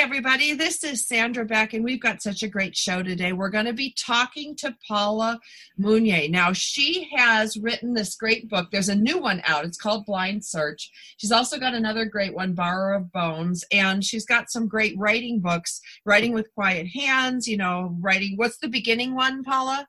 Everybody, this is Sandra Beck, and we've got such a great show today. We're going to be talking to Paula Munier. Now, she has written this great book. There's a new one out, it's called Blind Search. She's also got another great one, Borrower of Bones, and she's got some great writing books, Writing with Quiet Hands, you know, writing. What's the beginning one, Paula?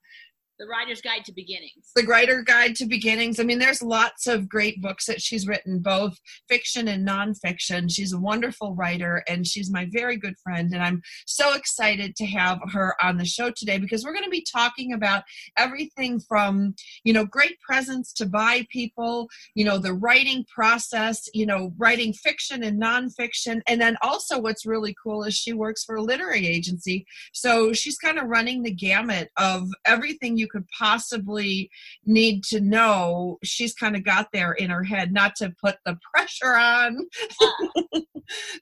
The Writer's Guide to Beginnings. The Writer Guide to Beginnings. I mean, there's lots of great books that she's written, both fiction and nonfiction. She's a wonderful writer and she's my very good friend. And I'm so excited to have her on the show today because we're going to be talking about everything from, you know, great presents to buy people, you know, the writing process, you know, writing fiction and nonfiction. And then also what's really cool is she works for a literary agency. So she's kind of running the gamut of everything you could possibly need to know, she's kind of got there in her head, not to put the pressure on.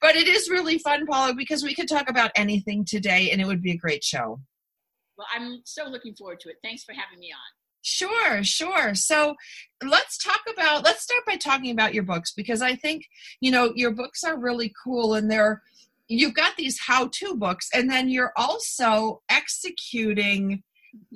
but it is really fun, Paula, because we could talk about anything today and it would be a great show. Well, I'm so looking forward to it. Thanks for having me on. Sure, sure. So let's talk about, let's start by talking about your books because I think, you know, your books are really cool and they're, you've got these how to books and then you're also executing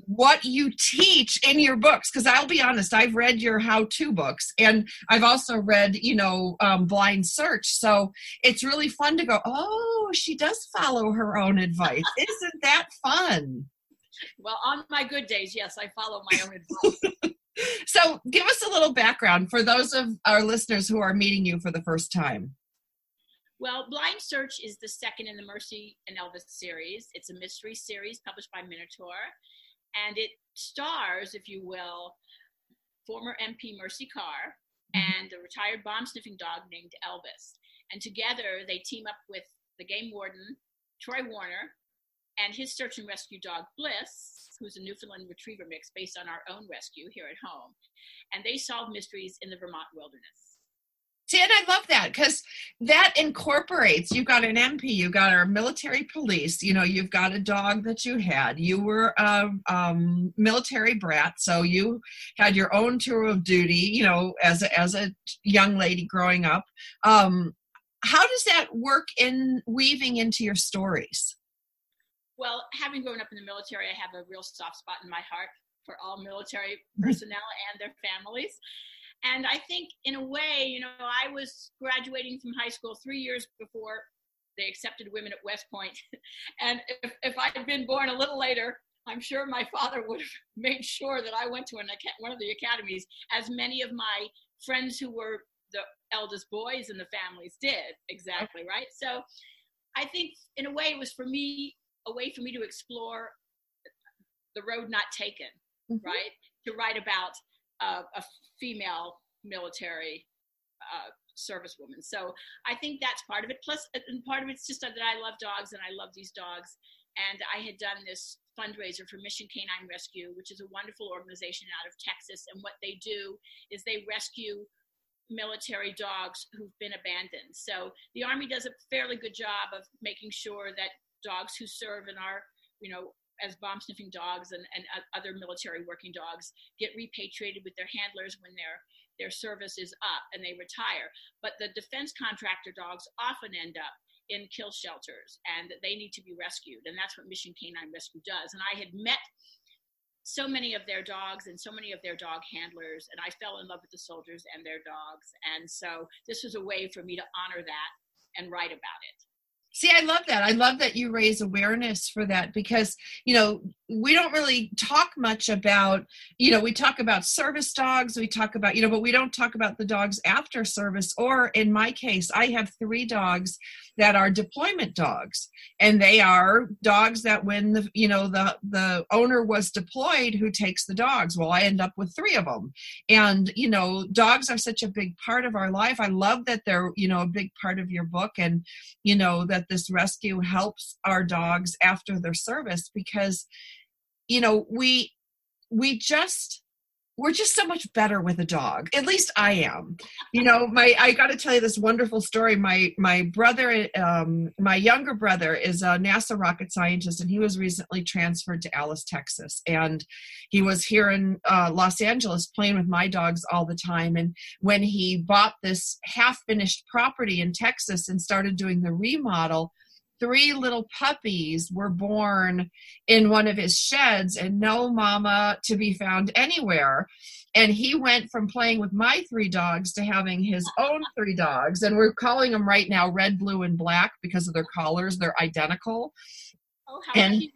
what you teach in your books because i'll be honest i've read your how-to books and i've also read you know um, blind search so it's really fun to go oh she does follow her own advice. Isn't that fun? Well on my good days yes i follow my own advice. So give us a little background for those of our listeners who are meeting you for the first time. Well, Blind Search is the second in the Mercy and Elvis series. It's a mystery series published by Minotaur and it stars, if you will, former MP Mercy Carr mm-hmm. and a retired bomb sniffing dog named Elvis. And together they team up with the game warden, Troy Warner, and his search and rescue dog, Bliss, who's a Newfoundland retriever mix based on our own rescue here at home. And they solve mysteries in the Vermont wilderness. See, and I love that because that incorporates. You've got an MP, you've got our military police. You know, you've got a dog that you had. You were a um, military brat, so you had your own tour of duty. You know, as a, as a young lady growing up. Um, how does that work in weaving into your stories? Well, having grown up in the military, I have a real soft spot in my heart for all military personnel and their families and I think in a way, you know, I was graduating from high school three years before they accepted women at West Point. and if, if I had been born a little later, I'm sure my father would have made sure that I went to an, one of the academies, as many of my friends who were the eldest boys in the families did. Exactly, right? So I think in a way it was for me, a way for me to explore the road not taken, mm-hmm. right? To write about a, a female military uh, servicewoman. So I think that's part of it. Plus, and part of it's just that I love dogs and I love these dogs. And I had done this fundraiser for Mission K9 Rescue, which is a wonderful organization out of Texas. And what they do is they rescue military dogs who've been abandoned. So the Army does a fairly good job of making sure that dogs who serve in our, you know, as bomb sniffing dogs and, and other military working dogs get repatriated with their handlers when their their service is up and they retire. But the defense contractor dogs often end up in kill shelters and they need to be rescued. And that's what Mission K9 Rescue does. And I had met so many of their dogs and so many of their dog handlers, and I fell in love with the soldiers and their dogs. And so this was a way for me to honor that and write about it. See, I love that. I love that you raise awareness for that because, you know, we don't really talk much about you know we talk about service dogs we talk about you know but we don't talk about the dogs after service or in my case i have three dogs that are deployment dogs and they are dogs that when the you know the the owner was deployed who takes the dogs? Well i end up with three of them and you know dogs are such a big part of our life. I love that they're you know a big part of your book and you know that this rescue helps our dogs after their service because you know we we just we're just so much better with a dog at least i am. You know my i got to tell you this wonderful story. My my brother um my younger brother is a nasa rocket scientist and he was recently transferred to alice texas and he was here in uh, los angeles playing with my dogs all the time and when he bought this half finished property in texas and started doing the remodel three little puppies were born in one of his sheds and no mama to be found anywhere. And he went from playing with my three dogs to having his own three dogs. And we're calling them right now red blue and black because of their collars. They're identical. Oh, and cute.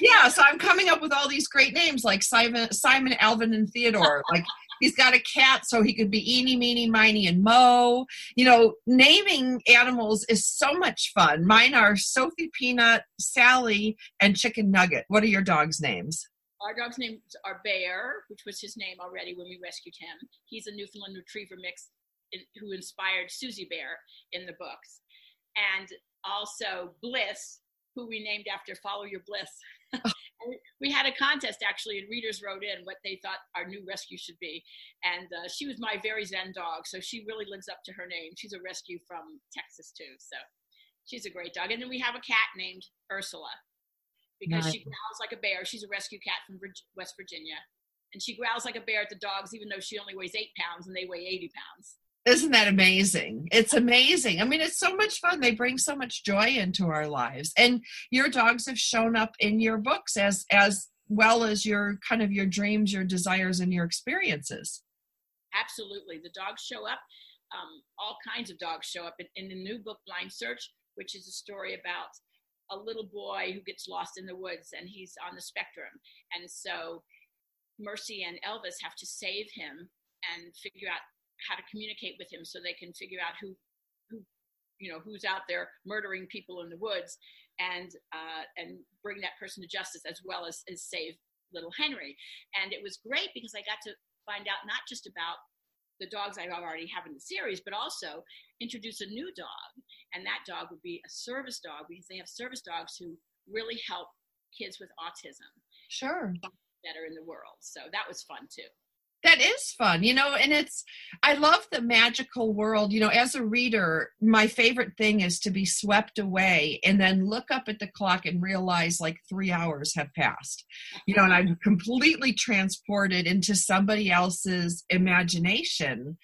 yeah so i'm coming up with all these great names like simon simon alvin and theodore. Like He's got a cat, so he could be Eeny, Meeny, Miny, and Mo. You know, naming animals is so much fun. Mine are Sophie Peanut, Sally, and Chicken Nugget. What are your dog's names? Our dog's names are Bear, which was his name already when we rescued him. He's a Newfoundland Retriever mix who inspired Susie Bear in the books. And also Bliss, who we named after Follow Your Bliss. we had a contest actually, and readers wrote in what they thought our new rescue should be. And uh, she was my very zen dog, so she really lives up to her name. She's a rescue from Texas too, so she's a great dog. And then we have a cat named Ursula because nice. she growls like a bear. She's a rescue cat from West Virginia, and she growls like a bear at the dogs, even though she only weighs eight pounds and they weigh eighty pounds. Isn't that amazing? It's amazing. I mean, it's so much fun. They bring so much joy into our lives. And your dogs have shown up in your books as as well as your kind of your dreams, your desires, and your experiences. Absolutely. The dogs show up. Um, all kinds of dogs show up in, in the new book, Blind Search, which is a story about a little boy who gets lost in the woods and he's on the spectrum. And so Mercy and Elvis have to save him and figure out how to communicate with him so they can figure out who who you know who's out there murdering people in the woods and uh, and bring that person to justice as well as, as save little henry. And it was great because i got to find out not just about the dogs i already have in the series but also introduce a new dog. And that dog would be a service dog because they have service dogs who really help kids with autism sure. better in the world. So that was fun too that is fun you know and it's i love the magical world you know as a reader my favorite thing is to be swept away and then look up at the clock and realize like three hours have passed you know and i'm completely transported into somebody else's imagination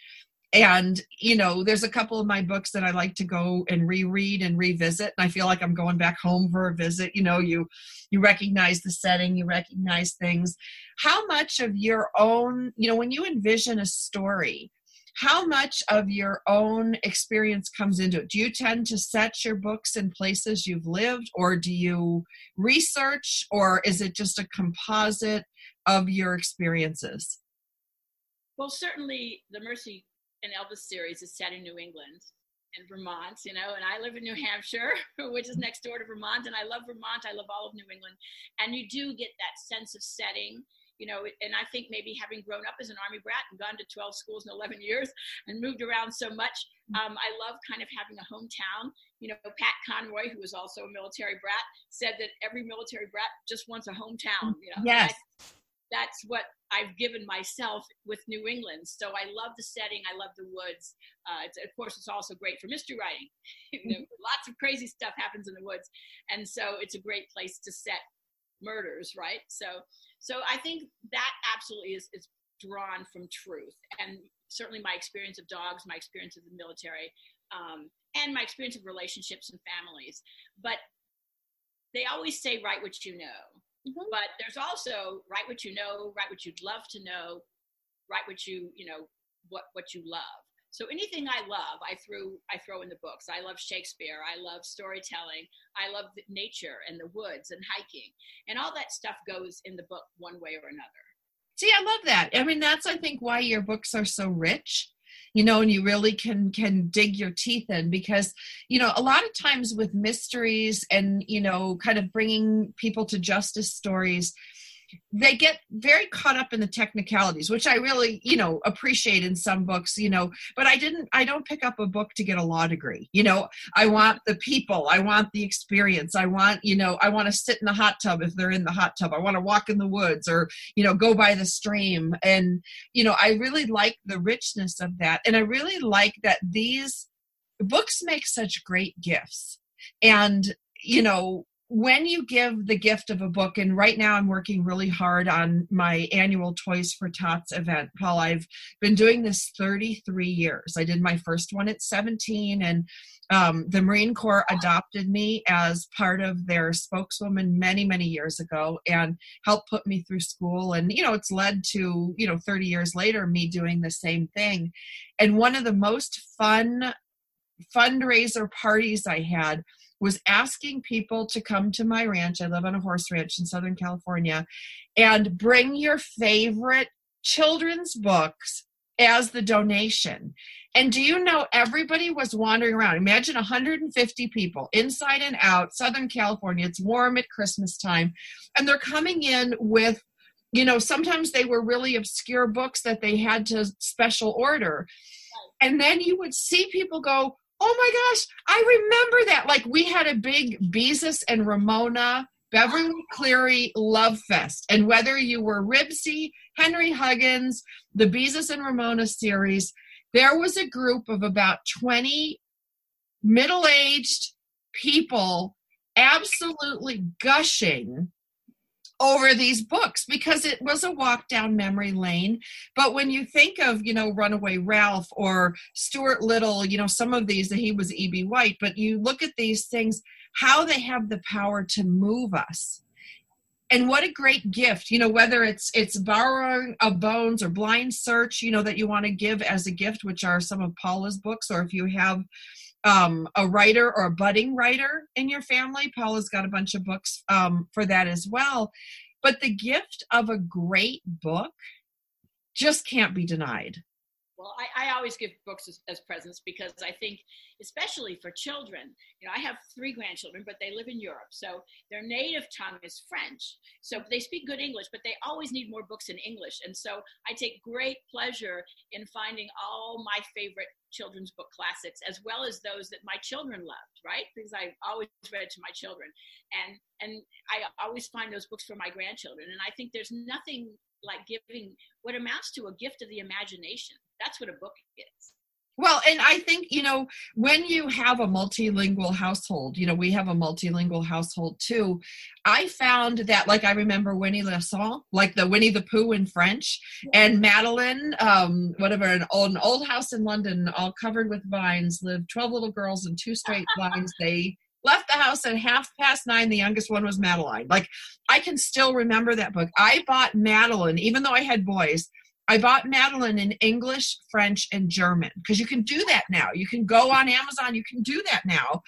and you know there's a couple of my books that i like to go and reread and revisit. And i feel like i'm going back home for a visit. You know you you recognize the setting you recognize things. How much of your own you know when you envision a story how much of your own experience comes into it? Do you tend to set your books in places you've lived or do you research or is it just a composite of your experiences? Well certainly the mercy an Elvis series is set in New England and Vermont, you know, and I live in New Hampshire, which is next door to Vermont, and I love Vermont. I love all of New England, and you do get that sense of setting, you know. And I think maybe having grown up as an Army brat and gone to 12 schools in 11 years and moved around so much, um, I love kind of having a hometown. You know, Pat Conroy, who was also a military brat, said that every military brat just wants a hometown. You know, yes. I, that's what I've given myself with New England. So I love the setting. I love the woods. Uh, of course, it's also great for mystery writing. you know, lots of crazy stuff happens in the woods, and so it's a great place to set murders, right? So, so I think that absolutely is, is drawn from truth, and certainly my experience of dogs, my experience of the military, um, and my experience of relationships and families. But they always say, "Write what you know." Mm-hmm. But there's also write what you know, write what you'd love to know, write what you, you know, what, what you love. So anything I love, I threw I throw in the books. I love Shakespeare. I love storytelling. I love nature and the woods and hiking, and all that stuff goes in the book one way or another. See, I love that. I mean, that's I think why your books are so rich you know and you really can can dig your teeth in because you know a lot of times with mysteries and you know kind of bringing people to justice stories they get very caught up in the technicalities which i really you know appreciate in some books you know but i didn't i don't pick up a book to get a law degree. You know i want the people i want the experience i want you know i want to sit in the hot tub if they're in the hot tub i want to walk in the woods or you know go by the stream. And you know i really like the richness of that. And i really like that these books make such great gifts. And you know when you give the gift of a book, and right now I'm working really hard on my annual Toys for Tots event, Paul. I've been doing this 33 years. I did my first one at 17, and um, the Marine Corps adopted me as part of their spokeswoman many, many years ago and helped put me through school. And, you know, it's led to, you know, 30 years later, me doing the same thing. And one of the most fun fundraiser parties I had was asking people to come to my ranch. I live on a horse ranch in Southern California and bring your favorite children's books as the donation. And do you know everybody was wandering around? Imagine 150 people inside and out, Southern California. It's warm at Christmas time. And they're coming in with, you know, sometimes they were really obscure books that they had to special order. And then you would see people go, oh my gosh, I remember that. Like we had a big Beezus and Ramona Beverly Cleary Love Fest. And whether you were Ribsy, Henry Huggins, the Beezus and Ramona series, there was a group of about 20 middle aged people absolutely gushing over these books because it was a walk down memory lane. But when you think of, you know, Runaway Ralph or Stuart Little, you know, some of these, that he was E.B. White, but you look at these things, how they have the power to move us. And what a great gift, you know, whether it's it's borrowing of bones or blind search, you know, that you want to give as a gift, which are some of Paula's books, or if you have um, a writer or a budding writer in your family. Paula's got a bunch of books um, for that as well. But the gift of a great book just can't be denied. I, I always give books as, as, presents because I think, especially for children, you know, I have three grandchildren, but they live in Europe. So their native tongue is French. So they speak good English, but they always need more books in English. And so I take great pleasure in finding all my favorite children's book classics as well as those that my children loved right because i always read to my children and and i always find those books for my grandchildren and i think there's nothing like giving what amounts to a gift of the imagination. That's what a book is. Well, and I think, you know, when you have a multilingual household, you know, we have a multilingual household too. I found that, like, I remember Winnie l'Ourson, like the Winnie the Pooh in French, and Madeline, um, whatever, an old, an old house in London, all covered with vines, lived 12 little girls and two straight lines. They left the house at half past nine. The youngest one was Madeline. Like I can still remember that book. I bought Madeline, even though I had boys. I bought Madeline in English, French, and German because you can do that now. You can go on Amazon, you can do that now.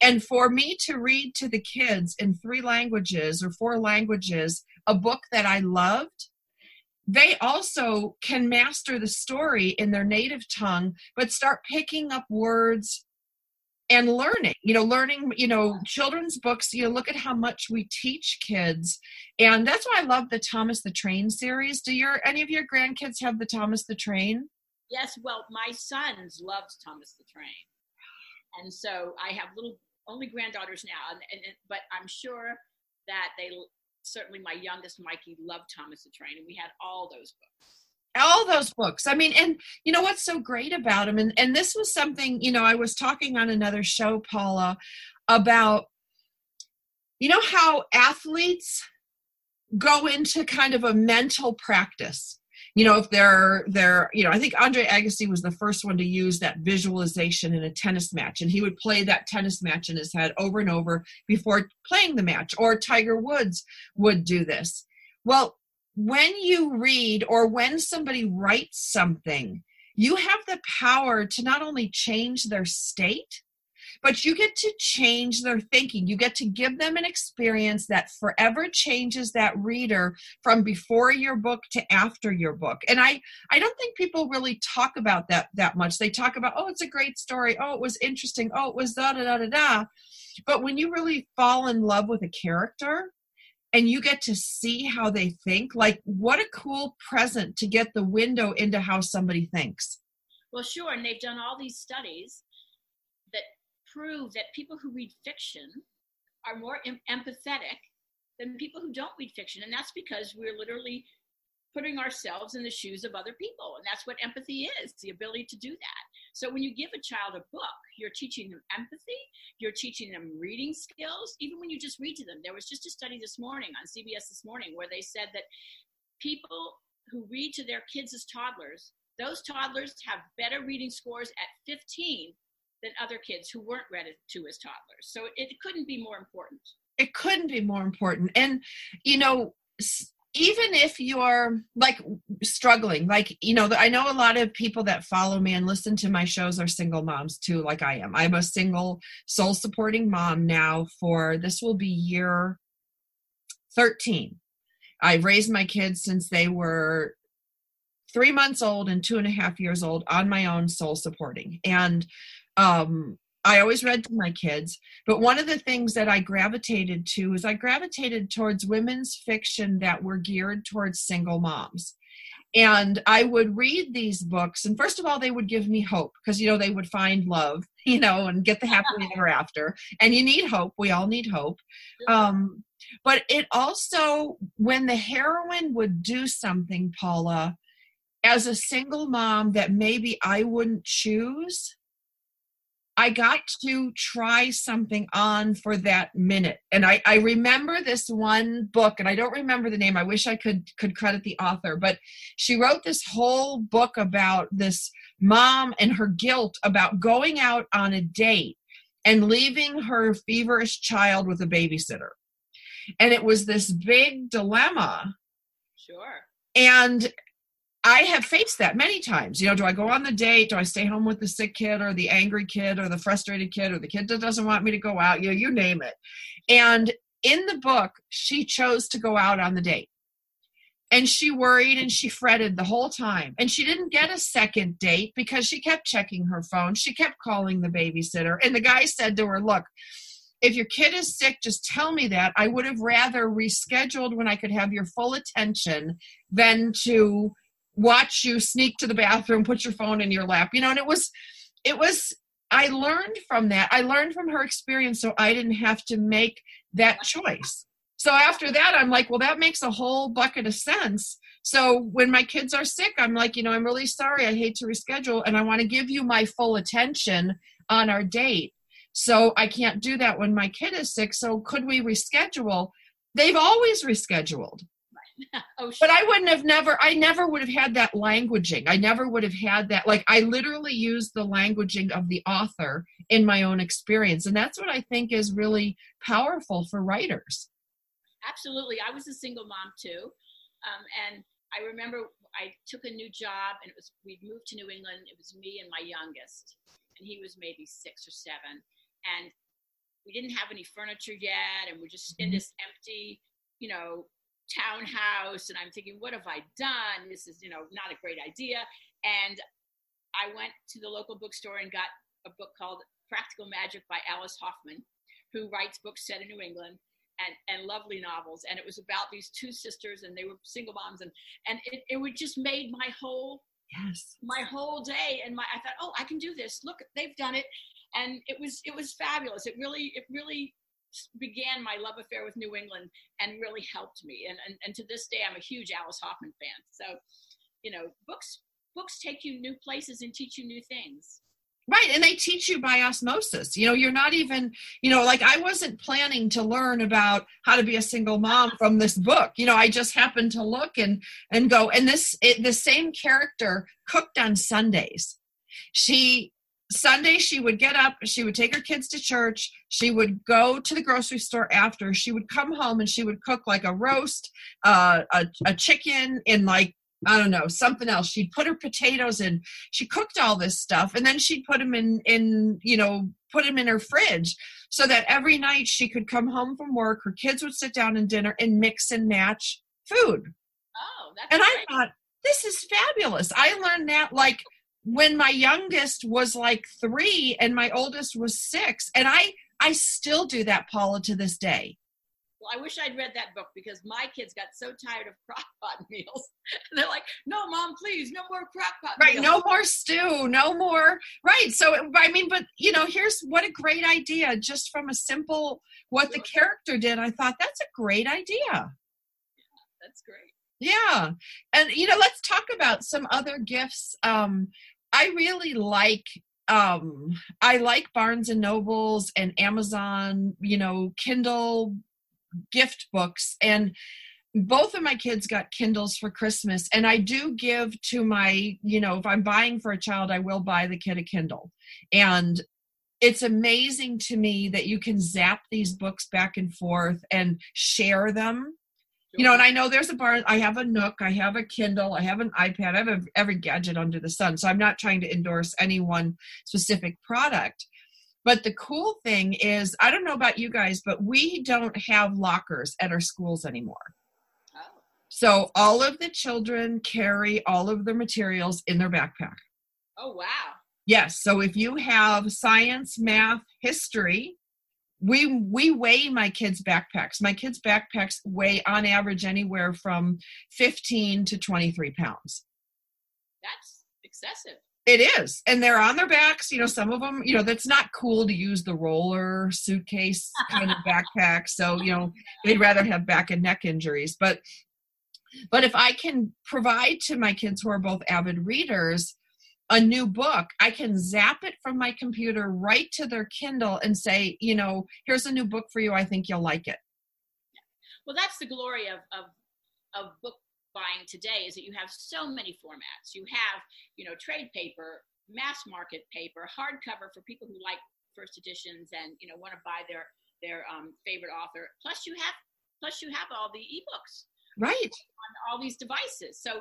And for me to read to the kids in three languages or four languages a book that I loved, they also can master the story in their native tongue, but start picking up words and learning you know learning you know children's books you know look at how much we teach kids. And that's why i love the thomas the train series. Do your any of your grandkids have the thomas the train? Yes well my sons loved thomas the train. And so i have little only granddaughters now and, and but i'm sure that they certainly my youngest mikey loved thomas the train and we had all those books all those books. I mean and you know what's so great about them and and this was something you know i was talking on another show paula about you know how athletes go into kind of a mental practice? You know if they're they're you know i think andre agassi was the first one to use that visualization in a tennis match and he would play that tennis match in his head over and over before playing the match or tiger woods would do this. Well when you read or when somebody writes something, you have the power to not only change their state, but you get to change their thinking. You get to give them an experience that forever changes that reader from before your book to after your book. And I I don't think people really talk about that that much. They talk about, "Oh, it's a great story. Oh, it was interesting. Oh, it was da da da da da." But when you really fall in love with a character, and you get to see how they think. Like what a cool present to get the window into how somebody thinks. Well sure and they've done all these studies that prove that people who read fiction are more em- empathetic than people who don't read fiction and that's because we're literally putting ourselves in the shoes of other people and that's what empathy is the ability to do that so when you give a child a book, you're teaching them empathy, you're teaching them reading skills, even when you just read to them. There was just a study this morning on CBS this morning where they said that people who read to their kids as toddlers, those toddlers have better reading scores at 15 than other kids who weren't read to as toddlers. So it couldn't be more important. It couldn't be more important. And, you know, even if you're like struggling like you know i know a lot of people that follow me and listen to my shows are single moms too like i am. I'm a single sole supporting mom now for this will be year 13 i've raised my kids since they were three months old and two and a half years old on my own sole supporting. And um I always read to my kids, but one of the things that I gravitated to is I gravitated towards women's fiction that were geared towards single moms. And I would read these books, and first of all, they would give me hope because, you know, they would find love, you know, and get the happily ever after. And you need hope. We all need hope. Um, but it also, when the heroine would do something, Paula, as a single mom that maybe I wouldn't choose, I got to try something on for that minute. And I, I remember this one book, and I don't remember the name. I wish I could could credit the author, but she wrote this whole book about this mom and her guilt about going out on a date and leaving her feverish child with a babysitter. And it was this big dilemma. Sure. And I have faced that many times. You know, do I go on the date? Do I stay home with the sick kid or the angry kid or the frustrated kid or the kid that doesn't want me to go out? You know, you name it. And in the book, she chose to go out on the date. And she worried and she fretted the whole time. And she didn't get a second date because she kept checking her phone. She kept calling the babysitter. And the guy said to her, Look, if your kid is sick, just tell me that. I would have rather rescheduled when I could have your full attention than to watch you sneak to the bathroom, put your phone in your lap, you know, and it was, it was, I learned from that. I learned from her experience so I didn't have to make that choice. So after that, I'm like, well, that makes a whole bucket of sense. So when my kids are sick, I'm like, you know, I'm really sorry. I hate to reschedule and I want to give you my full attention on our date. So I can't do that when my kid is sick. So could we reschedule? They've always rescheduled. oh, sure. But I wouldn't have never, I never would have had that languaging. I never would have had that. Like, I literally used the languaging of the author in my own experience. And that's what I think is really powerful for writers. Absolutely. I was a single mom too. Um, and I remember I took a new job and it was, we'd moved to New England. It was me and my youngest, and he was maybe six or seven. And we didn't have any furniture yet, and we're just in mm-hmm. this empty, you know, townhouse and I'm thinking, what have I done? This is, you know, not a great idea. And I went to the local bookstore and got a book called Practical Magic by Alice Hoffman, who writes books set in New England and, and lovely novels. And it was about these two sisters and they were single moms and, and it, it would just made my whole yes my whole day and my I thought, oh, I can do this. Look, they've done it. And it was it was fabulous. It really it really began my love affair with New England and really helped me. And, and, and to this day, I'm a huge Alice Hoffman fan. So, you know, books books take you new places and teach you new things. Right. And they teach you by osmosis. You know, you're not even, you know, like I wasn't planning to learn about how to be a single mom from this book. You know, I just happened to look and and go and this it, the same character cooked on Sundays. She Sunday, she would get up, she would take her kids to church, she would go to the grocery store after, she would come home and she would cook like a roast, uh, a, a chicken and like I don't know, something else. She'd put her potatoes in. She cooked all this stuff and then she'd put them in in, you know, put them in her fridge so that every night she could come home from work, her kids would sit down and dinner and mix and match food. Oh, that's And great. I thought, this is fabulous. I learned that like when my youngest was like 3 and my oldest was 6 and I I still do that Paula to this day. Well, I wish I'd read that book because my kids got so tired of crock pot meals. They're like, no, mom, please, no more crock pot right meals. no more stew no more right so i mean but you know here's what a great idea just from a simple what the character did i thought that's a great idea yeah, That's great. yeah and you know let's talk about some other gifts um i really like um i like barnes and nobles and amazon you know kindle gift books and both of my kids got kindles for christmas and i do give to my you know if i'm buying for a child i will buy the kid a kindle and it's amazing to me that you can zap these books back and forth and share them you know and i know there's a bar i have a nook i have a kindle i have an ipad i have a, every gadget under the sun so i'm not trying to endorse any one specific product but the cool thing is i don't know about you guys but we don't have lockers at our schools anymore Oh, so all of the children carry all of their materials in their backpack oh wow. Yes. So if you have science, math, history, we we weigh my kids' backpacks. My kids' backpacks weigh on average anywhere from 15 to 23 pounds. That's excessive. It is. And they're on their backs. You know, some of them, you know, that's not cool to use the roller suitcase kind of backpack. So, you know, they'd rather have back and neck injuries. But but if I can provide to my kids who are both avid readers a new book, I can zap it from my computer right to their Kindle and say, you know, here's a new book for you. I think you'll like it. Well, that's the glory of, of, of book buying today is that you have so many formats. You have, you know, trade paper, mass market paper, hardcover for people who like first editions and, you know, want to buy their, their um, favorite author. Plus you have, plus you have all the ebooks Right. on all these devices. So,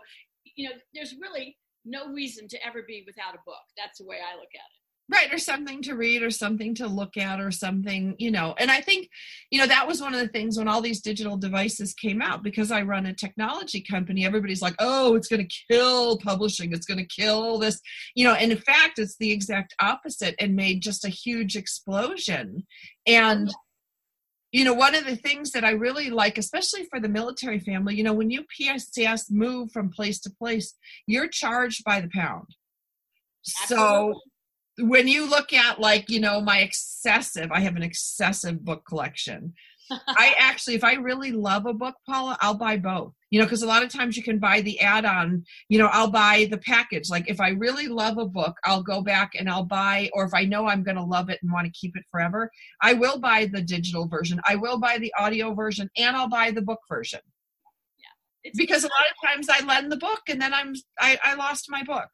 you know, there's really no reason to ever be without a book. That's the way I look at it. Right. Or something to read or something to look at or something, you know. And I think, you know, that was one of the things when all these digital devices came out because I run a technology company, everybody's like, oh, it's going to kill publishing. It's going to kill this, you know. And in fact, it's the exact opposite and made just a huge explosion. And, you know, one of the things that I really like, especially for the military family, you know, when you PSCS move from place to place, you're charged by the pound. So when you look at like, you know, my excessive, I have an excessive book collection. I actually, if I really love a book, Paula, I'll buy both. You know, because a lot of times you can buy the add on, you know, I'll buy the package. Like if I really love a book, I'll go back and I'll buy, or if I know I'm going to love it and want to keep it forever, I will buy the digital version. I will buy the audio version and I'll buy the book version. It's Because a lot of times I lend the book and then I'm, I, I lost my book.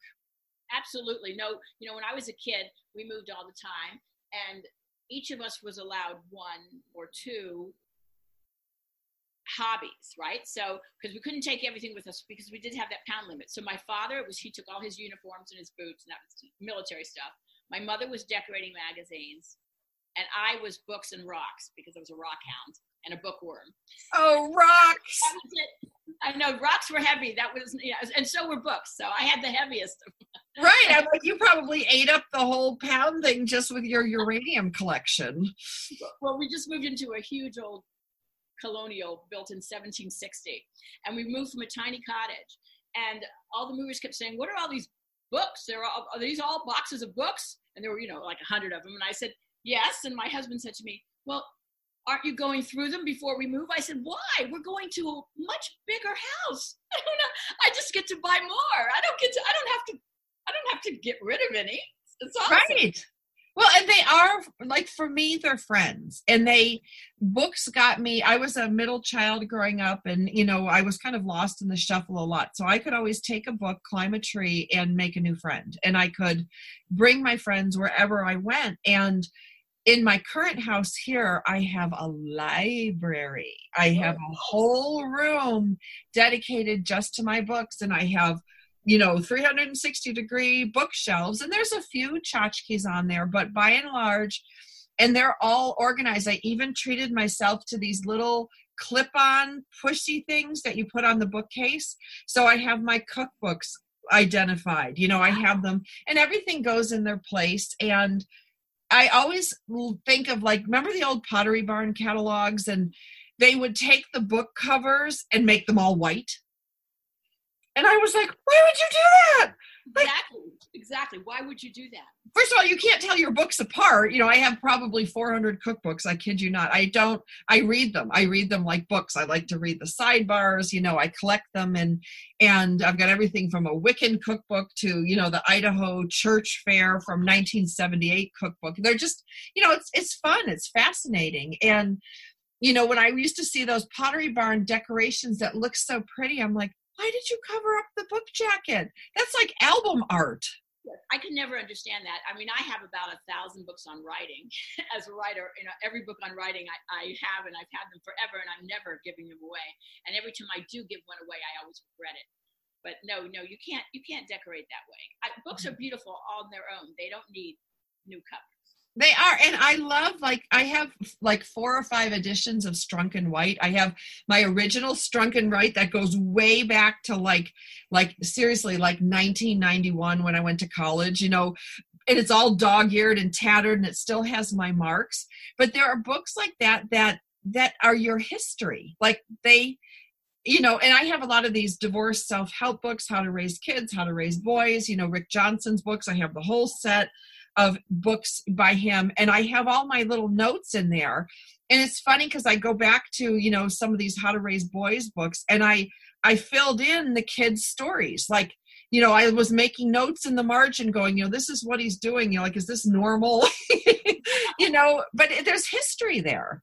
absolutely no you know when i was a kid we moved all the time and each of us was allowed one or two hobbies right? So because we couldn't take everything with us because we did have that pound limit. So my father was he took all his uniforms and his boots and that was military stuff. My mother was decorating magazines and i was books and rocks because i was a rock hound and a bookworm. Oh, rocks. that was it. I know rocks were heavy. That was yeah and so were books. So i had the heaviest Right. I'm like, you probably ate up the whole pound thing just with your uranium collection. well, we just moved into a huge old colonial built in 1760, and we moved from a tiny cottage. And all the movers kept saying, "What are all these books? Are, are these all boxes of books?" And there were, you know, like a hundred of them. And I said, "Yes." And my husband said to me, "Well." Aren't you going through them before we move? I said, Why? We're going to a much bigger house. I don't know. I just get to buy more. I don't get to. I don't have to. I don't have to get rid of any. It's awesome. Right. Well, and they are like for me, they're friends, and they books got me. I was a middle child growing up, and you know, I was kind of lost in the shuffle a lot. So I could always take a book, climb a tree, and make a new friend, and I could bring my friends wherever I went. And in my current house here, I have a library. I have a whole room dedicated just to my books, and I have you know 360 degree bookshelves and there's a few tchotchkes on there but by and large and they're all organized i even treated myself to these little clip on pushy things that you put on the bookcase so i have my cookbooks identified you know i have them and everything goes in their place and I always think of like, remember the old Pottery Barn catalogs, and they would take the book covers and make them all white. And I was like, why would you do that? Exactly. Exactly. Why would you do that? First of all, you can't tell your books apart. You know, I have probably 400 cookbooks. I kid you not. I don't, I read them. I read them like books. I like to read the sidebars. You know, I collect them and, and I've got everything from a Wiccan cookbook to, you know, the Idaho Church Fair from 1978 cookbook. They're just, you know, it's, it's fun. It's fascinating. And, you know, when I used to see those Pottery Barn decorations that look so pretty, I'm like, why did you cover up the book jacket? That's like album art. I can never understand that. I mean, I have about a thousand books on writing as a writer. You know, every book on writing I, I have, and I've had them forever, and I'm never giving them away. And every time I do give one away, I always regret it. But no, no, you can't. You can't decorate that way. I, books are mm-hmm. beautiful on their own. They don't need new covers. They are, and I love like I have like four or five editions of Strunk and White. I have my original Strunk and White that goes way back to like like seriously like 1991 when I went to college. You know, and it's all dog-eared and tattered, and it still has my marks. But there are books like that that that are your history. Like they you know, and I have a lot of these divorce self help books, how to raise kids, how to raise boys, you know, Rick Johnson's books. I have the whole set of books by him and i have all my little notes in there. And it's funny because i go back to you know some of these how to raise boys books and i i filled in the kids stories. Like you know i was making notes in the margin going you know this is what he's doing. You know like is this normal? You know but there's history there.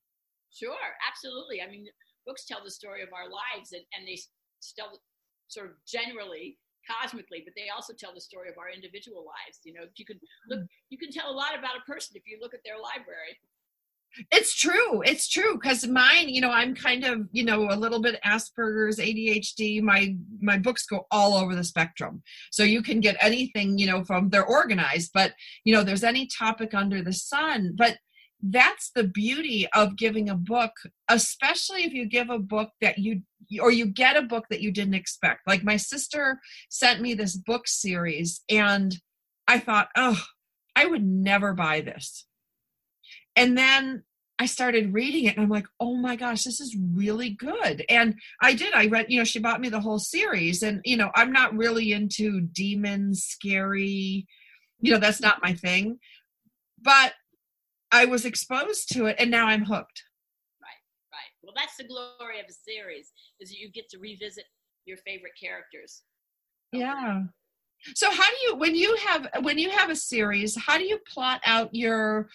Sure absolutely. I mean books tell the story of our lives and, and they still sort of generally cosmically, but they also tell the story of our individual lives. You know, you can hmm. look, you can tell a lot about a person if you look at their library. It's true. It's true because mine, you know, I'm kind of, you know, a little bit Asperger's, ADHD. My my books go all over the spectrum, so you can get anything, you know, from they're organized, but you know, there's any topic under the sun. But that's the beauty of giving a book especially if you give a book that you or you get a book that you didn't expect like my sister sent me this book series and i thought oh i would never buy this and then I started reading it and I'm like, oh my gosh, this is really good. And I did. I read, you know, she bought me the whole series. And, you know, I'm not really into demons, scary, you know, that's not my thing. But I was exposed to it and now I'm hooked. Right, right. Well, that's the glory of a series is you get to revisit your favorite characters. Yeah. So how do you when you have when you have a series, how do you plot out your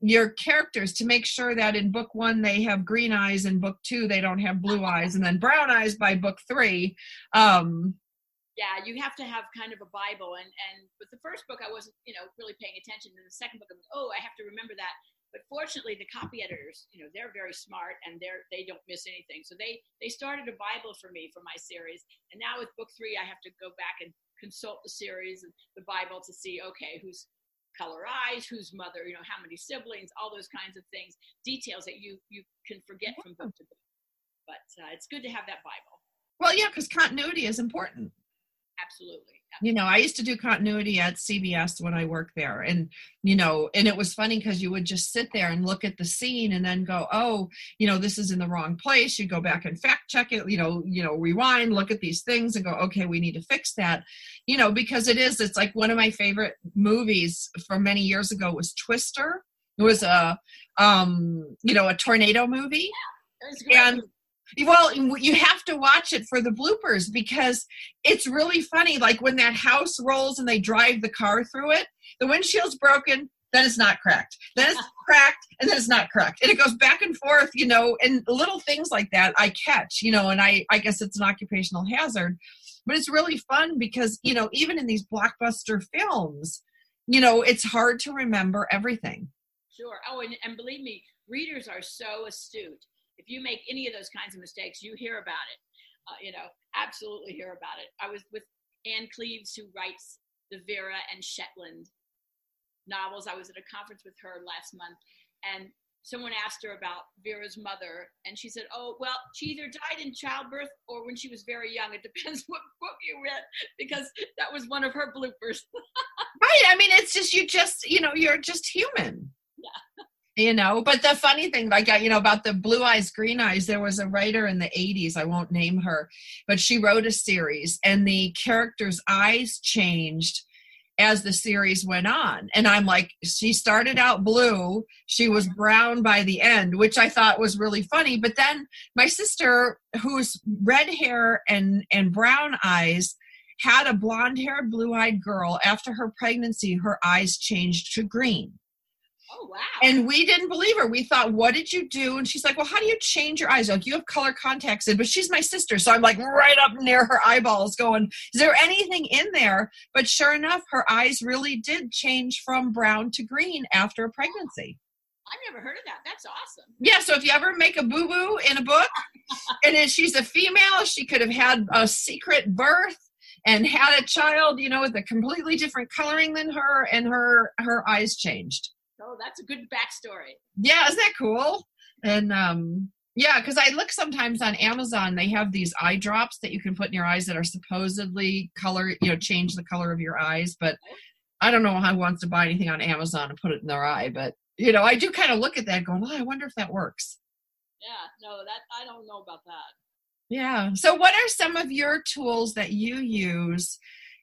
your characters to make sure that in book 1 they have green eyes and book 2 they don't have blue eyes and then brown eyes by book 3 um yeah, you have to have kind of a Bible. And and with the first book, I wasn't you know really paying attention. And the second book, I'm like, oh, I have to remember that. But fortunately, the copy editors, you know, they're very smart and they're they don't miss anything. So they they started a Bible for me for my series. And now with book three, I have to go back and consult the series and the Bible to see okay who's color eyes, whose mother, you know, how many siblings, all those kinds of things, details that you you can forget from book to book. But uh, it's good to have that Bible. Well, yeah, because continuity is important absolutely. You know, I used to do continuity at CBS when I worked there. And, you know, and it was funny because you would just sit there and look at the scene and then go, oh, you know, this is in the wrong place. You go back and fact check it, you know, you know, rewind, look at these things and go, okay, we need to fix that. You know, because it is, it's like one of my favorite movies from many years ago was Twister. It was a um, you know, a tornado movie. Yeah, and well, you have to watch it for the bloopers because it's really funny. Like when that house rolls and they drive the car through it, the windshield's broken, then it's not cracked. Then it's cracked, and then it's not cracked. And it goes back and forth, you know, and little things like that I catch, you know, and I, I guess it's an occupational hazard. But it's really fun because, you know, even in these blockbuster films, you know, it's hard to remember everything. sure. Oh, and, and believe me, readers are so astute. If you make any of those kinds of mistakes, you hear about it. Uh, you know, absolutely hear about it. I was with Ann Cleeves, who writes the Vera and Shetland novels. I was at a conference with her last month, and someone asked her about Vera's mother, and she said, "Oh, well, she either died in childbirth or when she was very young. It depends what book you read, because that was one of her bloopers." right. I mean, it's just you just you know you're just human. Yeah. You know, but the funny thing, like you know, about the blue eyes, green eyes, there was a writer in the '80s. I won't name her, but she wrote a series, and the character's eyes changed as the series went on. And I'm like, she started out blue, she was mm-hmm. brown by the end, which I thought was really funny. But then my sister, who's red hair and, and brown eyes, had a blonde haired, blue eyed girl. After her pregnancy, her eyes changed to green. Oh wow! And we didn't believe her. We thought, "What did you do?" And she's like, "Well, how do you change your eyes? Like you have color contacts in, but she's my sister, so I'm like right up near her eyeballs, going, "Is there anything in there?" But sure enough, her eyes really did change from brown to green after a pregnancy. I've never heard of that. That's awesome. Yeah, so if you ever make a boo boo in a book, and if she's a female, she could have had a secret birth and had a child, you know, with a completely different coloring than her, and her her eyes changed. Oh, that's a good backstory. Yeah, isn't that cool? And um, yeah, because I look sometimes on Amazon, they have these eye drops that you can put in your eyes that are supposedly color, you know, change the color of your eyes. But I don't know who wants to buy anything on Amazon and put it in their eye. But you know, I do kind of look at that, going, "Oh, I wonder if that works." Yeah, no, that I don't know about that. Yeah. So, what are some of your tools that you use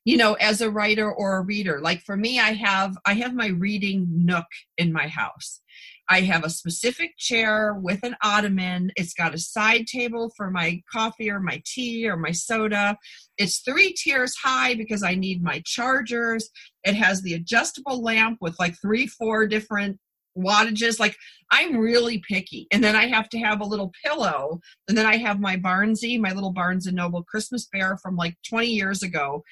you know as a writer or a reader. Like for me i have i have my reading nook in my house. I have a specific chair with an ottoman. It's got a side table for my coffee or my tea or my soda. It's three tiers high because i need my chargers. It has the adjustable lamp with like three four different wattages. Like i'm really picky. And then i have to have a little pillow. And then i have my barnsey my little barnes and noble christmas bear from like 20 years ago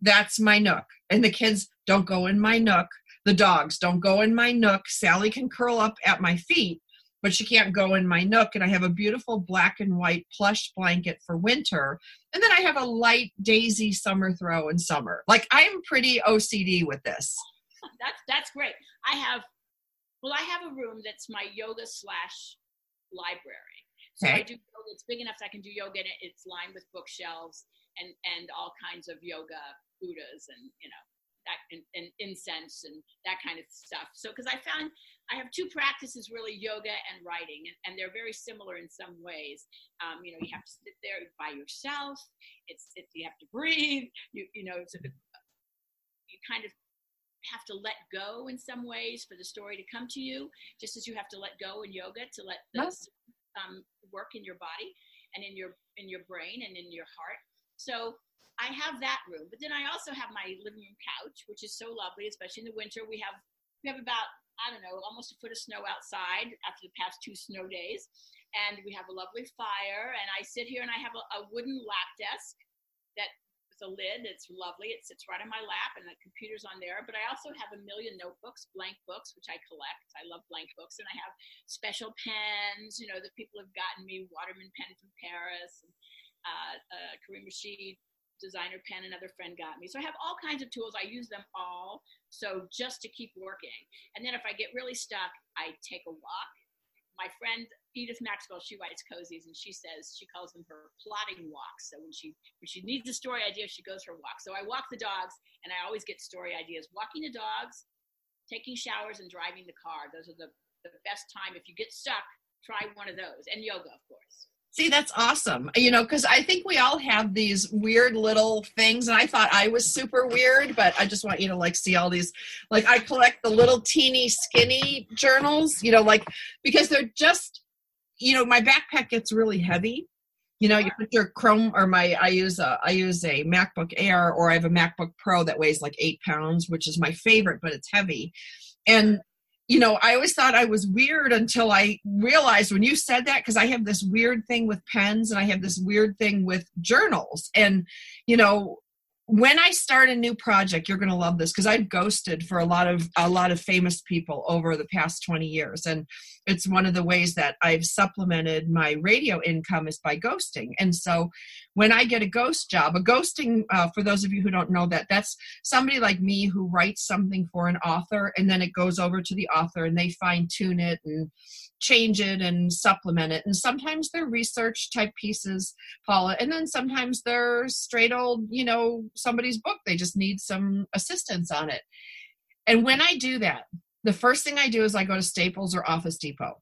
that's my nook. And the kids don't go in my nook. The dogs don't go in my nook. Sally can curl up at my feet, but she can't go in my nook. And I have a beautiful black and white plush blanket for winter. And then I have a light daisy summer throw in summer. Like I'm pretty OCD with this. That's that's great. I have well, I have a room that's my yoga slash library. So okay. I do yoga. It's big enough that I can do yoga in it. It's lined with bookshelves and and all kinds of yoga buddhas and you know that and, and incense and that kind of stuff. So because i found i have two practices really yoga and writing and, and they're very similar in some ways. Um, you know you have to sit there by yourself. It's, it's you have to breathe. You you know it's a, you kind of have to let go in some ways for the story to come to you just as you have to let go in yoga to let this um, work in your body and in your in your brain and in your heart so I have that room, but then I also have my living room couch, which is so lovely, especially in the winter. We have we have about I don't know almost a foot of snow outside after the past two snow days, and we have a lovely fire. And I sit here and I have a, a wooden lap desk that with a lid. It's lovely. It sits right on my lap, and the computer's on there. But I also have a million notebooks, blank books, which I collect. I love blank books, and I have special pens. You know that people have gotten me Waterman pen from Paris. And, uh, uh, Karim Rashid designer pen another friend got me. So I have all kinds of tools. I use them all. So just to keep working. And then if I get really stuck, I take a walk. My friend Edith Maxwell, she writes cozies and she says she calls them her plotting walks. So when she when she needs a story idea, she goes for a walk. So I walk the dogs and I always get story ideas. Walking the dogs, taking showers and driving the car. Those are the, the best time. If you get stuck, try one of those. And yoga, of course. See, that's awesome. You know, because I think we all have these weird little things, and I thought I was super weird, but I just want you to like see all these. Like, I collect the little teeny skinny journals, you know, like because they're just, you know, my backpack gets really heavy. You know, you put your Chrome or my I use a I use a MacBook Air or I have a MacBook Pro that weighs like eight pounds, which is my favorite, but it's heavy. And you know, I always thought I was weird until I realized when you said that, because I have this weird thing with pens and I have this weird thing with journals. And, you know, when I start a new project, you're going to love this because I've ghosted for a lot of a lot of famous people over the past 20 years, and it's one of the ways that I've supplemented my radio income is by ghosting. And so, when I get a ghost job, a ghosting, uh, for those of you who don't know that, that's somebody like me who writes something for an author, and then it goes over to the author, and they fine tune it and change it and supplement it. And sometimes they're research type pieces, Paula, and then sometimes they're straight old, you know, somebody's book. They just need some assistance on it. And when I do that, the first thing I do is I go to Staples or Office Depot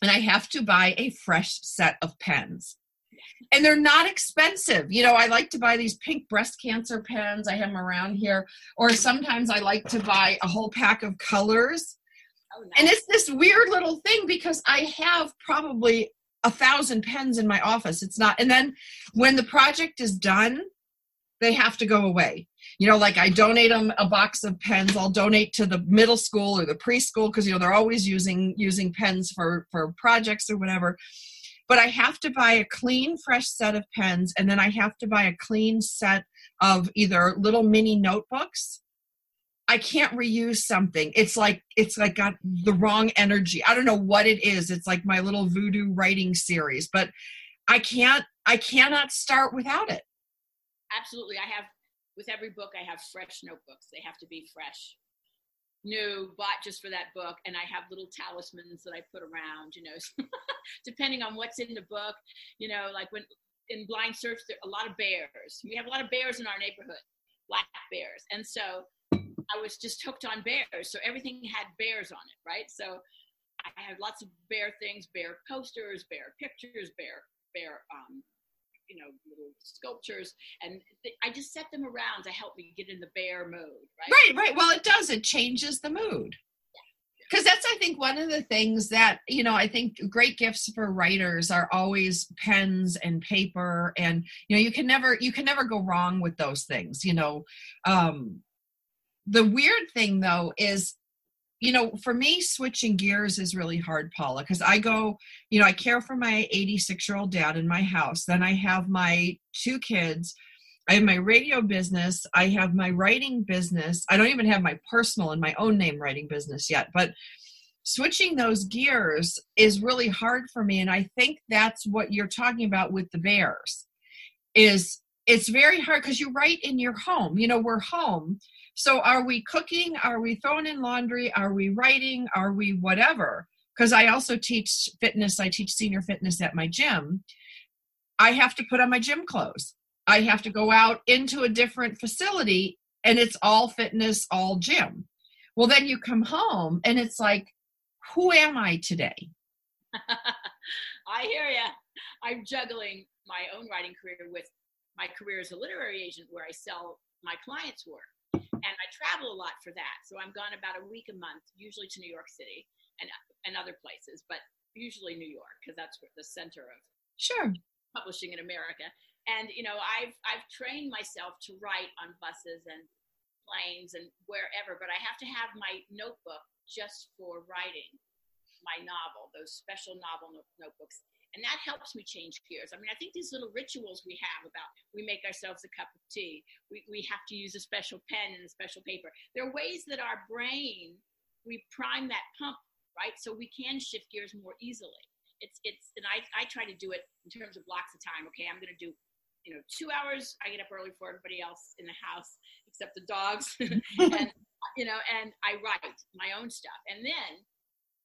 and I have to buy a fresh set of pens. And they're not expensive. You know, I like to buy these pink breast cancer pens. I have them around here. Or sometimes I like to buy a whole pack of colors Oh, and it's this weird little thing because I have probably a thousand pens in my office. It's not, and then when the project is done, they have to go away. You know, like I donate them a box of pens. I'll donate to the middle school or the preschool because you know they're always using using pens for for projects or whatever. But I have to buy a clean, fresh set of pens, and then I have to buy a clean set of either little mini notebooks I can't reuse something. It's like it's like got the wrong energy. I don't know what it is. It's like my little voodoo writing series, but I can't I cannot start without it. Absolutely. I have with every book I have fresh notebooks. They have to be fresh. New, bought just for that book, and I have little talismans that I put around, you know, depending on what's in the book. You know, like when in Blind Search, there are a lot of bears. We have a lot of bears in our neighborhood, black bears. And so I was just hooked on bears. So everything had bears on it, right? So I had lots of bear things, bear posters, bear pictures, bear, bear, um, you know, little sculptures, and th- I just set them around to help me get in the bear mode, right? Right, right. Well, it does. It changes the mood. Because that's, I think, one of the things that, you know, I think great gifts for writers are always pens and paper. And, you know, you can never, you can never go wrong with those things, you know. Um, the weird thing though is you know for me switching gears is really hard paula because i go you know i care for my 86 year old dad in my house. Then i have my two kids. I have my radio business. I have my writing business. I don't even have my personal and my own name writing business yet but switching those gears is really hard for me and i think that's what you're talking about with the bears is it's very hard because you write in your home you know we're home so are we cooking? Are we throwing in laundry? Are we writing? Are we whatever? Because I also teach fitness, I teach senior fitness at my gym. I have to put on my gym clothes. I have to go out into a different facility and it's all fitness, all gym. Well, then you come home and it's like, who am I today? I hear you. I'm juggling my own writing career with my career as a literary agent where I sell my clients' work and I travel a lot for that. So I'm gone about a week a month, usually to New York City and and other places, but usually New York because that's the center of sure publishing in America. And you know, I've I've trained myself to write on buses and planes and wherever, but I have to have my notebook just for writing my novel, those special novel notebooks and that helps me change gears. I mean, I think these little rituals we have about we make ourselves a cup of tea, we, we have to use a special pen and a special paper. There are ways that our brain, we prime that pump, right? So we can shift gears more easily. It's, it's, and I, I try to do it in terms of blocks of time. Okay, I'm going to do, you know, two hours. I get up early for everybody else in the house, except the dogs. and, you know, and I write my own stuff. And then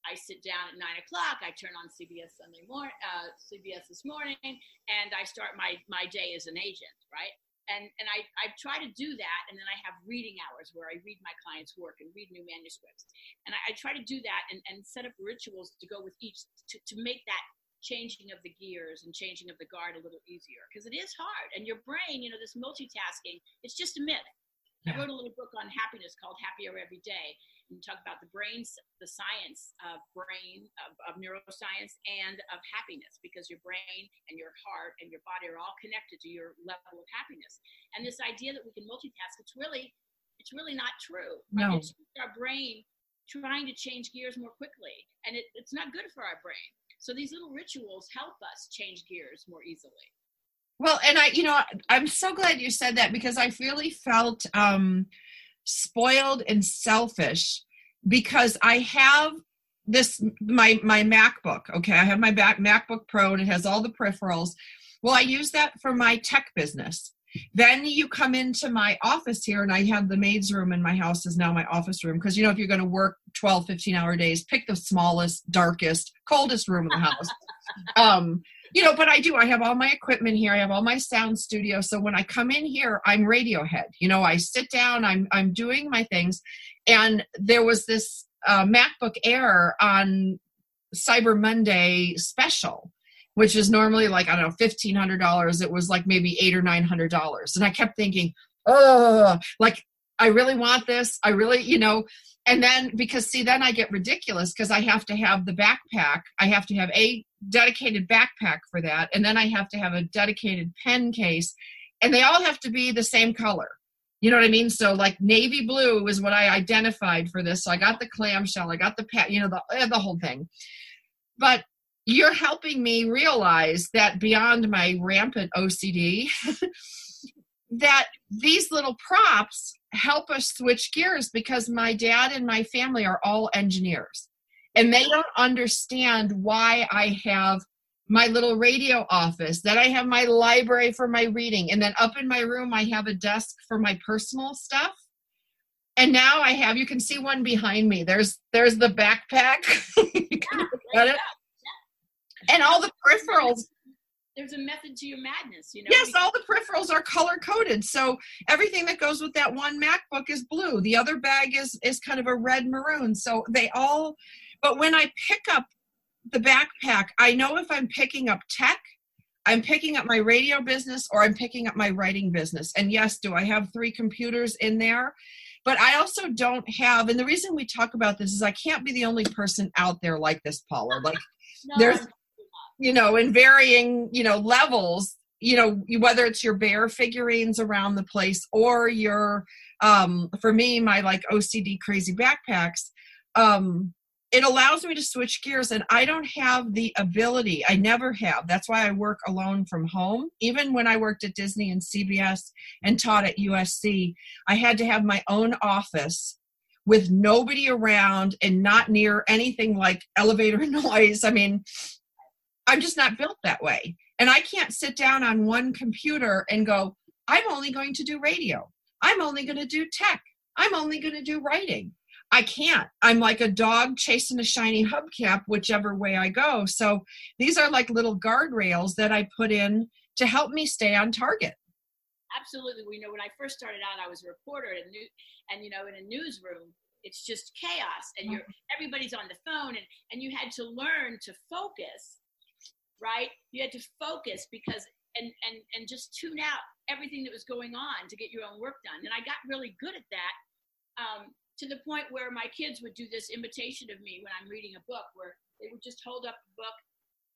I sit down at nine o'clock. I turn on CBS Sunday morning, uh, CBS this morning, and I start my my day as an agent, right? And and I I try to do that, and then I have reading hours where I read my clients' work and read new manuscripts, and I, I try to do that and, and set up rituals to go with each to, to make that changing of the gears and changing of the guard a little easier because it is hard, and your brain, you know, this multitasking, it's just a myth. Yeah. I wrote a little book on happiness called Happier Every Day, and talk about the brains, the science of brain, of, of, neuroscience, and of happiness, because your brain and your heart and your body are all connected to your level of happiness. And this idea that we can multitask, it's really, it's really not true. No. It's our brain trying to change gears more quickly, and it, it's not good for our brain. So these little rituals help us change gears more easily. Well, and I, you know, I'm so glad you said that because I really felt um, spoiled and selfish because I have this my my MacBook. Okay, I have my back MacBook Pro and it has all the peripherals. Well, I use that for my tech business. Then you come into my office here, and I have the maid's room in my house is now my office room. Because, you know, if you're going to work 12, 15 hour days, pick the smallest, darkest, coldest room in the house. um, you know, but I do. I have all my equipment here. I have all my sound studio. So when I come in here, I'm Radiohead. You know, I sit down. I'm I'm doing my things, and there was this uh, MacBook Air on Cyber Monday special, which is normally like I don't know fifteen hundred dollars. It was like maybe eight or nine hundred dollars, and I kept thinking, oh, like I really want this. I really, you know, and then because see, then I get ridiculous because I have to have the backpack. I have to have a dedicated backpack for that, and then I have to have a dedicated pen case, and they all have to be the same color. You know what I mean? So like navy blue is what I identified for this. So I got the clamshell, I got the pat, you know, the eh, the whole thing. But you're helping me realize that beyond my rampant OCD, that these little props help us switch gears because my dad and my family are all engineers and they don't understand why I have my little radio office, that I have my library for my reading, and then up in my room I have a desk for my personal stuff. And now I have you can see one behind me. There's there's the backpack. can it and all the peripherals there's a method to your madness you know yes all the peripherals are color coded so everything that goes with that one macbook is blue. The other bag is is kind of a red maroon so they all but when i pick up the backpack i know if i'm picking up tech i'm picking up my radio business or i'm picking up my writing business. And yes do i have three computers in there? But i also don't have and the reason we talk about this is i can't be the only person out there like this paula. Like no. there's you know, in varying, you know, levels, you know, whether it's your bear figurines around the place or your, um, for me, my like OCD crazy backpacks, um, it allows me to switch gears and i don't have the ability i never have. That's why i work alone from home. Even when i worked at disney and cbs and taught at usc i had to have my own office with nobody around and not near anything like elevator noise. I mean I'm just not built that way. And I can't sit down on one computer and go, I'm only going to do radio. I'm only going to do tech. I'm only going to do writing. I can't. I'm like a dog chasing a shiny hubcap, whichever way I go. So these are like little guardrails that I put in to help me stay on target. Absolutely. We know when I first started out, I was a reporter and new, and you know, in a newsroom, it's just chaos, and uh-huh. you're everybody's on the phone, and and you had to learn to focus right? You had to focus because and and and just tune out everything that was going on to get your own work done. And I got really good at that um, to the point where my kids would do this imitation of me when I'm reading a book, where they would just hold up the book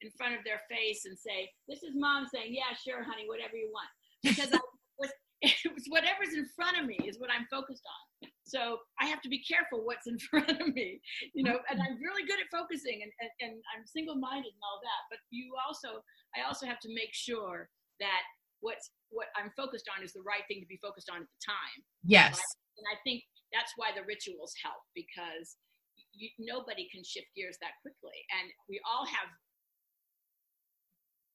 in front of their face and say, "This is mom saying, yeah, sure, honey, whatever you want," because I was, it was whatever's in front of me is what I'm focused on. So I have to be careful what's in front of me, you know, and mm-hmm. I'm really good at focusing and, and, and I'm single minded and all that. But you also, I also have to make sure that what's, what I'm focused on is the right thing to be focused on at the time. Yes. And I think that's why the rituals help because you, nobody can shift gears that quickly. And we all have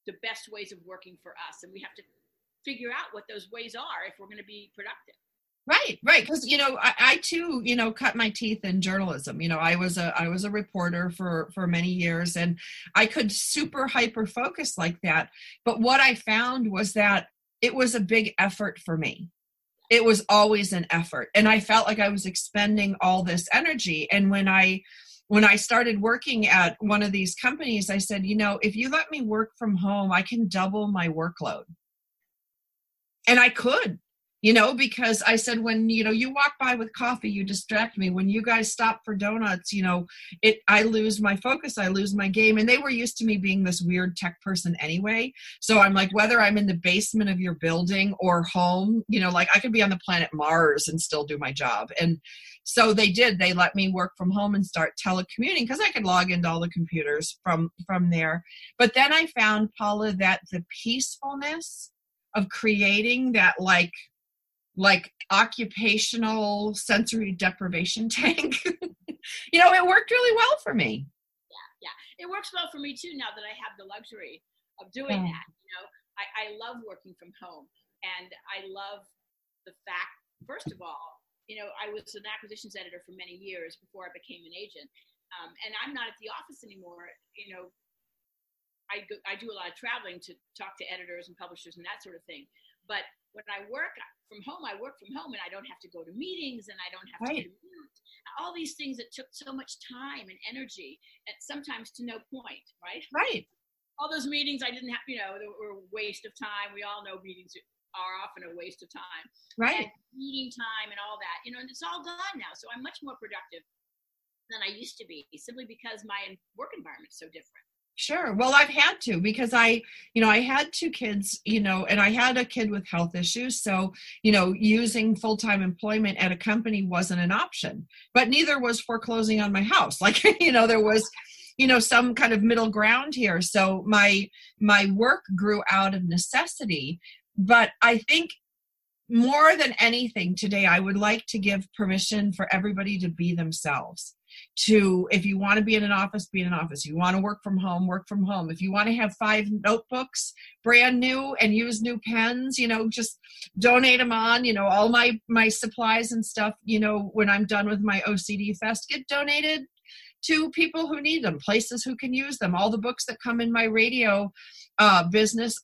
the best ways of working for us. And we have to figure out what those ways are if we're going to be productive. Right, right. Because you know, I, I, too, you know, cut my teeth in journalism. You know, I was a I was a reporter for for many years, and I could super hyper focus like that. But what I found was that it was a big effort for me. It was always an effort, and I felt like I was expending all this energy. And when I when I started working at one of these companies, I said, you know, if you let me work from home, I can double my workload. And I could you know because i said when you know you walk by with coffee you distract me. When you guys stop for donuts you know it i lose my focus i lose my game. And they were used to me being this weird tech person anyway. So i'm like whether i'm in the basement of your building or home you know like i could be on the planet mars and still do my job. And so they did. They let me work from home and start telecommuting because i could log into all the computers from from there. But then i found paula that the peacefulness of creating that like like occupational sensory deprivation tank. You know it worked really well for me. Yeah yeah. It works well for me too now that i have the luxury of doing that you know? I, I love working from home and i love the fact first of all you know i was an acquisitions editor for many years before i became an agent um, and i'm not at the office anymore you know? I, go, I do a lot of traveling to talk to editors and publishers and that sort of thing but when I work from home, I work from home and I don't have to go to meetings and I don't have right. to commute. All these things that took so much time and energy and sometimes to no point, right? Right. All those meetings I didn't have, you know, they were a waste of time. We all know meetings are often a waste of time. Right. And meeting time and all that, you know, and it's all gone now. So I'm much more productive than I used to be simply because my work environment is so different. Sure. Well, I've had to because I, you know, I had two kids, you know, and I had a kid with health issues. So, you know, using full time employment at a company wasn't an option, but neither was foreclosing on my house. Like, you know, there was, you know, some kind of middle ground here. So my, my work grew out of necessity. But I think more than anything today, I would like to give permission for everybody to be themselves to if you want to be in an office be in an office. If you want to work from home work from home. If you want to have five notebooks brand new and use new pens you know just donate them on you know all my my supplies and stuff you know when i'm done with my ocd fest get donated to people who need them places who can use them all the books that come in my radio uh, business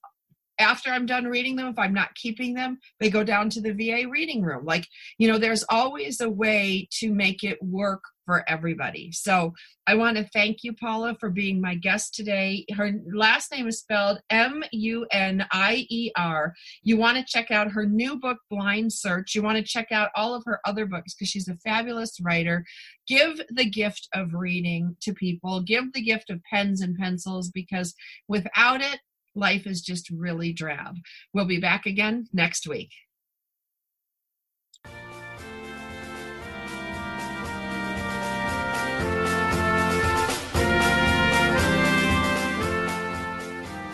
after I'm done reading them, if I'm not keeping them, they go down to the VA reading room. Like, you know, there's always a way to make it work for everybody. So I want to thank you, Paula, for being my guest today. Her last name is spelled M U N I E R. You want to check out her new book, Blind Search. You want to check out all of her other books because she's a fabulous writer. Give the gift of reading to people, give the gift of pens and pencils because without it, life is just really drab. We'll be back again next week.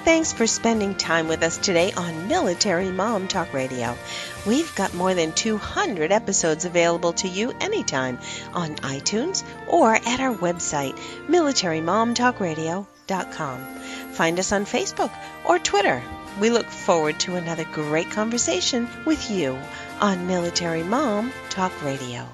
Thanks for spending time with us today on Military Mom Talk Radio. We've got more than 200 episodes available to you anytime on iTunes or at our website, militarymomtalkradio.com. Find us on Facebook or Twitter. We look forward to another great conversation with you on Military Mom Talk Radio.